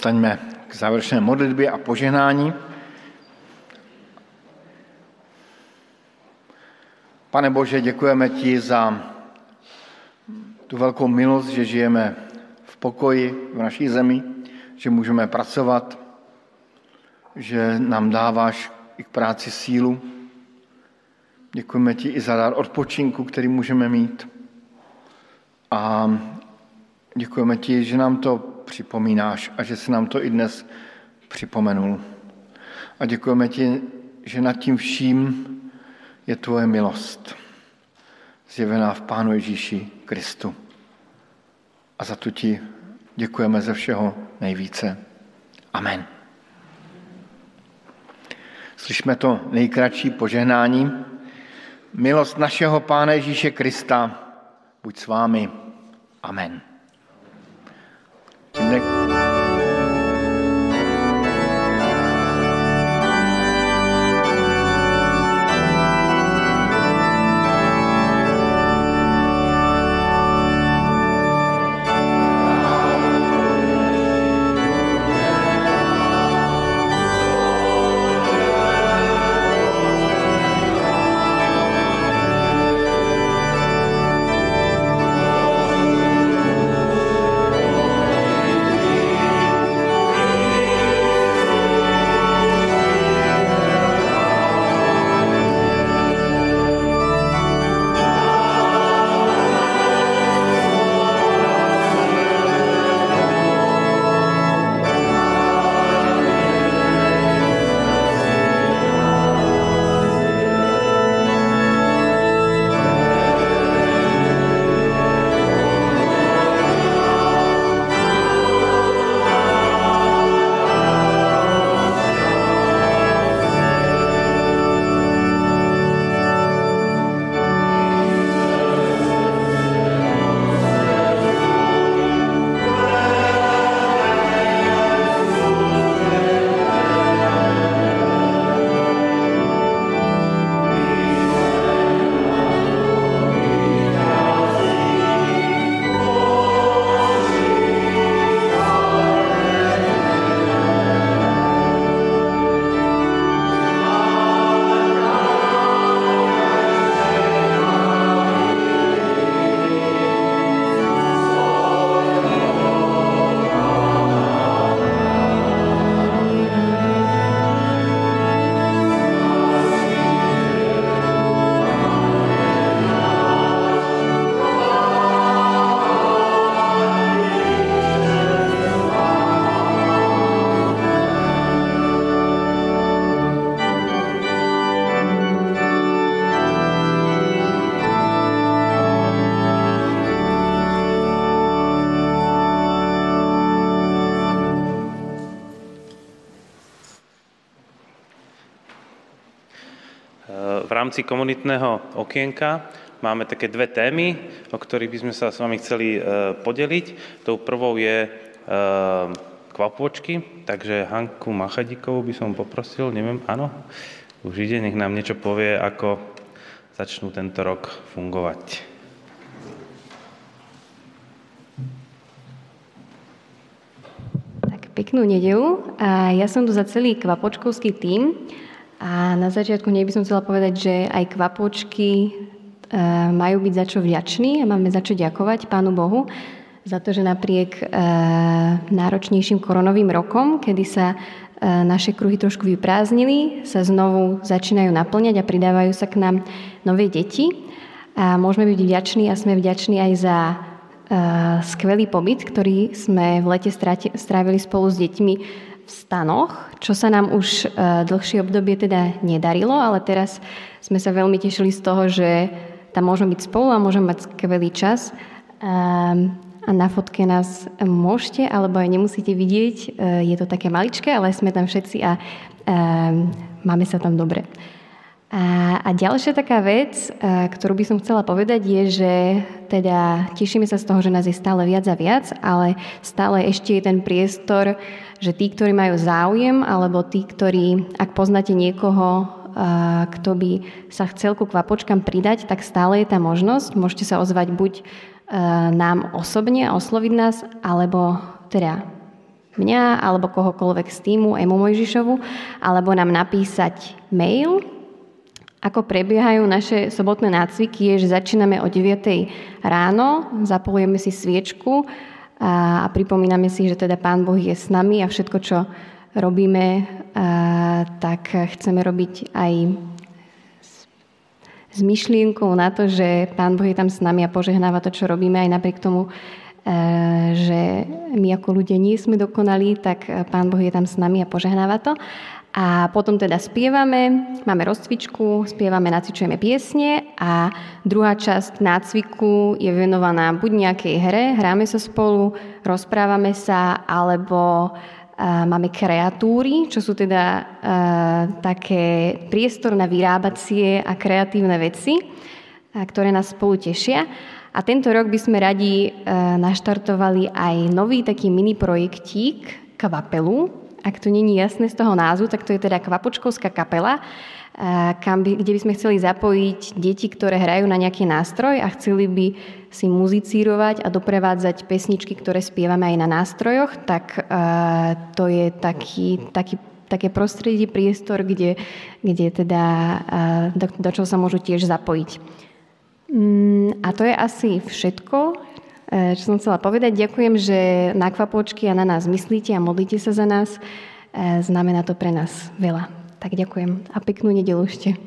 Postaňme k závěrečné modlitbě a požehnání. Pane Bože, děkujeme ti za tu velkou milost, že žijeme v pokoji v naší zemi, že můžeme pracovat, že nám dáváš i k práci sílu. Děkujeme ti i za dar odpočinku, který můžeme mít. A děkujeme ti, že nám to připomínáš a že si nám to i dnes připomenul. A děkujeme ti, že nad tím vším je tvoje milost, zjevená v Pánu Ježíši Kristu. A za to ti děkujeme ze všeho nejvíce. Amen. Slyšme to nejkratší požehnání. Milost našeho Pána Ježíše Krista, buď s vámi. Amen. Tím rámci komunitného okienka máme také dve témy, o ktorých by sme sa s vami chceli podeliť. Tou prvou je kvapôčky, takže Hanku Machadikovú by som poprosil, neviem, áno, už ide, nech nám niečo povie, ako začnú tento rok fungovať. Tak peknú nedelu. Ja som tu za celý kvapočkovský tím a na začiatku nej by som chcela povedať, že aj kvapočky e, majú byť za čo vďační a máme za čo ďakovať Pánu Bohu za to, že napriek e, náročnejším koronovým rokom, kedy sa e, naše kruhy trošku vyprázdnili, sa znovu začínajú naplňať a pridávajú sa k nám nové deti. A môžeme byť vďační a sme vďační aj za skvelý pobyt, ktorý sme v lete strávili spolu s deťmi v stanoch, čo sa nám už dlhšie obdobie teda nedarilo, ale teraz sme sa veľmi tešili z toho, že tam môžeme byť spolu a môžeme mať skvelý čas. Ehm, a na fotke nás môžete alebo aj nemusíte vidieť. E, je to také maličké, ale sme tam všetci a um, máme sa tam dobre. A, a ďalšia taká vec, e, ktorú by som chcela povedať, je, že teda tešíme sa z toho, že nás je stále viac a viac, ale stále ešte je ten priestor, že tí, ktorí majú záujem, alebo tí, ktorí, ak poznáte niekoho, kto by sa chcel ku kvapočkám pridať, tak stále je tá možnosť. Môžete sa ozvať buď E, nám osobne a osloviť nás, alebo teda mňa, alebo kohokoľvek z týmu Emu Mojžišovu, alebo nám napísať mail. Ako prebiehajú naše sobotné nácviky je, že začíname o 9 ráno, zapolujeme si sviečku a, pripomíname si, že teda Pán Boh je s nami a všetko, čo robíme, tak chceme robiť aj s myšlienkou na to, že Pán Boh je tam s nami a požehnáva to, čo robíme, aj napriek tomu, e, že my ako ľudia nie sme dokonalí, tak Pán Boh je tam s nami a požehnáva to. A potom teda spievame, máme rozcvičku, spievame, nacvičujeme piesne a druhá časť nácviku je venovaná buď nejakej hre, hráme sa spolu, rozprávame sa, alebo Máme kreatúry, čo sú teda také priestor na vyrábacie a kreatívne veci, ktoré nás spolu tešia. A tento rok by sme radi naštartovali aj nový taký mini projektík kvapelu. Ak to není jasné z toho názvu, tak to je teda kvapočkovská kapela, kam by, kde by sme chceli zapojiť deti, ktoré hrajú na nejaký nástroj a chceli by si muzicírovať a doprevádzať pesničky, ktoré spievame aj na nástrojoch, tak to je taký, taký také prostredie, priestor, kde, kde teda, do, do čoho sa môžu tiež zapojiť. Mm, a to je asi všetko, čo som chcela povedať. Ďakujem, že na kvapočky a na nás myslíte a modlíte sa za nás. E, znamená to pre nás veľa. Tak ďakujem a peknú nedelu ešte.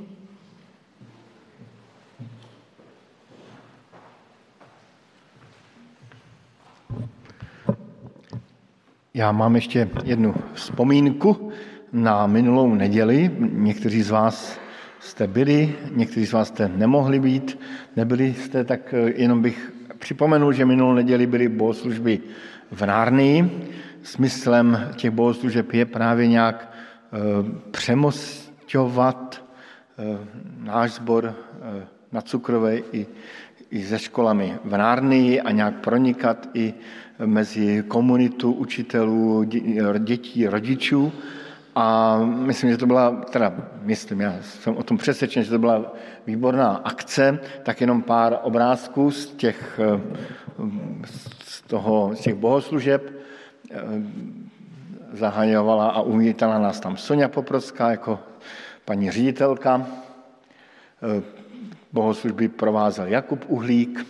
Já mám ještě jednu vzpomínku na minulou neděli. Někteří z vás jste byli, někteří z vás jste nemohli být, nebyli jste, tak eh, jenom bych připomenul, že minulou neděli byly bohoslužby v Nárnii. Smyslem těch bohoslužeb je právě nějak eh, přemostovat eh, náš sbor na Cukrové i, i se školami v Nárnii a nějak pronikat i mezi komunitu učitelů, dětí, rodičů. A myslím, že to byla, teda myslím, já jsem o tom přesvědčen, že to byla výborná akce, tak jenom pár obrázků z těch, z toho, z těch bohoslužeb. Zahajovala a uvítala nás tam Sonja Poprovská jako paní ředitelka. Bohoslužby provázel Jakub Uhlík,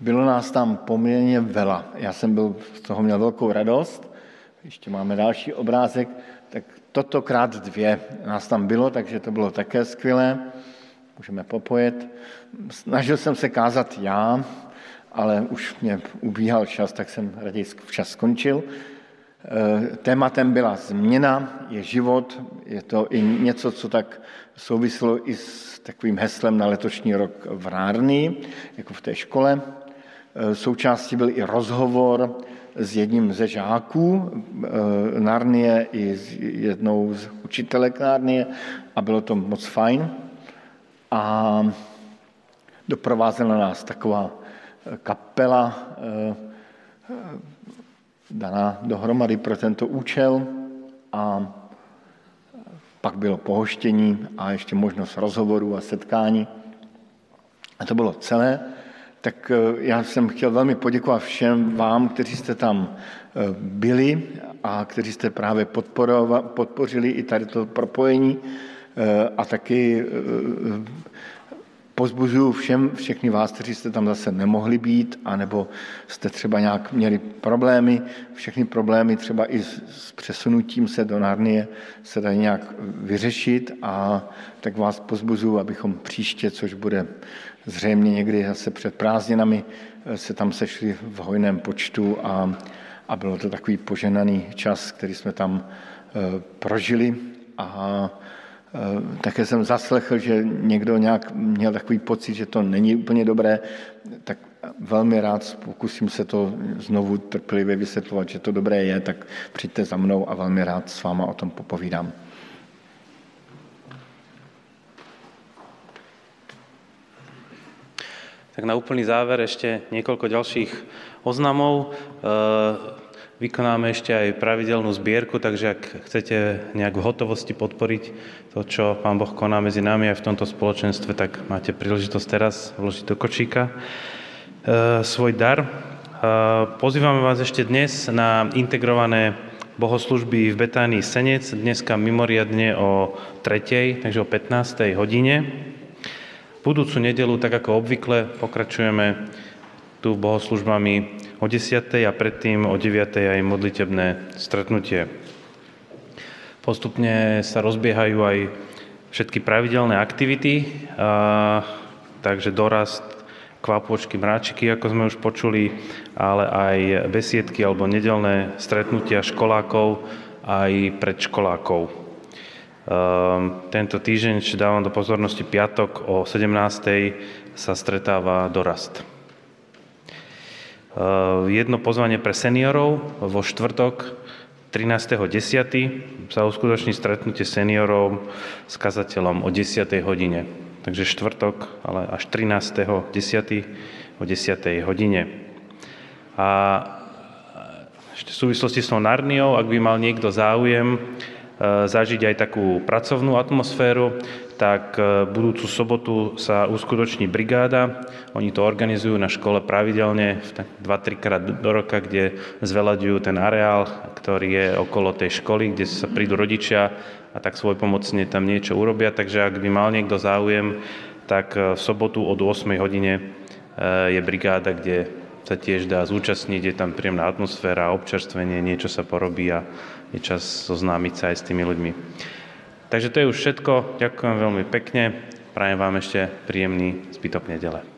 bylo nás tam poměrně vela. Já jsem byl, z toho měl velkou radost. Ještě máme další obrázek. Tak toto krát dvě nás tam bylo, takže to bylo také skvělé. Můžeme popojet. Snažil jsem se kázat já, ale už mě ubíhal čas, tak jsem raději včas skončil. E, tématem byla změna, je život, je to i něco, co tak souvislo i s takovým heslem na letošní rok v Rárny, jako v té škole. Součástí byl i rozhovor s jedním ze žáků Narnie i s jednou z učitelek Narnie a bylo to moc fajn. A doprovázela nás taková kapela daná dohromady pro tento účel a pak bylo pohoštění a ještě možnost rozhovoru a setkání. A to bylo celé. Tak eh, já jsem chtěl velmi poděkovat všem vám, kteří jste tam eh, byli a kteří jste právě podpořili i tady to propojení. Eh, a taky pozbuzuju všem, všechny vás, kteří jste tam zase nemohli být, anebo jste třeba nějak měli problémy, všechny problémy třeba i s, přesunutím se do Narnie se dají nějak vyřešit a tak vás pozbuzuju, abychom příště, což bude zřejmě někdy zase před prázdninami, se tam sešli v hojném počtu a, a bylo to takový poženaný čas, který jsme tam e, prožili a Eh, také jsem zaslechl, že někdo nějak měl takový pocit, že to není úplně dobré, tak velmi rád pokusím se to znovu trpělivě vysvětlovat, že to dobré je, tak přijďte za mnou a velmi rád s váma o tom popovídám. Tak na úplný záver ešte niekoľko ďalších oznamov. Eh, Vykonáme ešte aj pravidelnú zbierku, takže ak chcete nejak v hotovosti podporiť to, čo Pán Boh koná medzi nami aj v tomto spoločenstve, tak máte príležitosť teraz vložiť do kočíka e, svoj dar. E, pozývame vás ešte dnes na integrované bohoslužby v Betánii Senec, dneska mimoriadne o 3. takže o 15. hodine. Budúcu nedelu, tak ako obvykle, pokračujeme tu bohoslužbami o 10. a predtým o 9. aj modlitebné stretnutie. Postupne sa rozbiehajú aj všetky pravidelné aktivity, a, takže dorast, kvapôčky, mráčiky, ako sme už počuli, ale aj besiedky alebo nedelné stretnutia školákov aj predškolákov. Tento týždeň, či dávam do pozornosti piatok o 17. sa stretáva dorast. Eh, jedno pozvanie pre seniorov vo štvrtok 13.10. sa uskutoční stretnutie seniorov s kazateľom o 10. hodine. Takže štvrtok, ale až 13.10. o 10. hodine. A ešte v súvislosti s tou Narniou, ak by mal niekto záujem zažiť aj takú pracovnú atmosféru, tak e, budúcu sobotu sa uskutoční brigáda. Oni to organizujú na škole pravidelne, 2-3 krát do roka, kde zveľaďujú ten areál, ktorý je okolo tej školy, kde sa prídu rodičia a tak svojpomocne tam niečo urobia. Takže ak by mal niekto záujem, tak e, v sobotu od 8 hodine je brigáda, kde sa tiež dá zúčastniť, je tam príjemná atmosféra, občerstvenie, niečo sa porobí a je čas zoznámiť sa aj s tými ľuďmi. Takže to je už všetko. Ďakujem veľmi pekne. Prajem vám ešte príjemný zbytok nedele.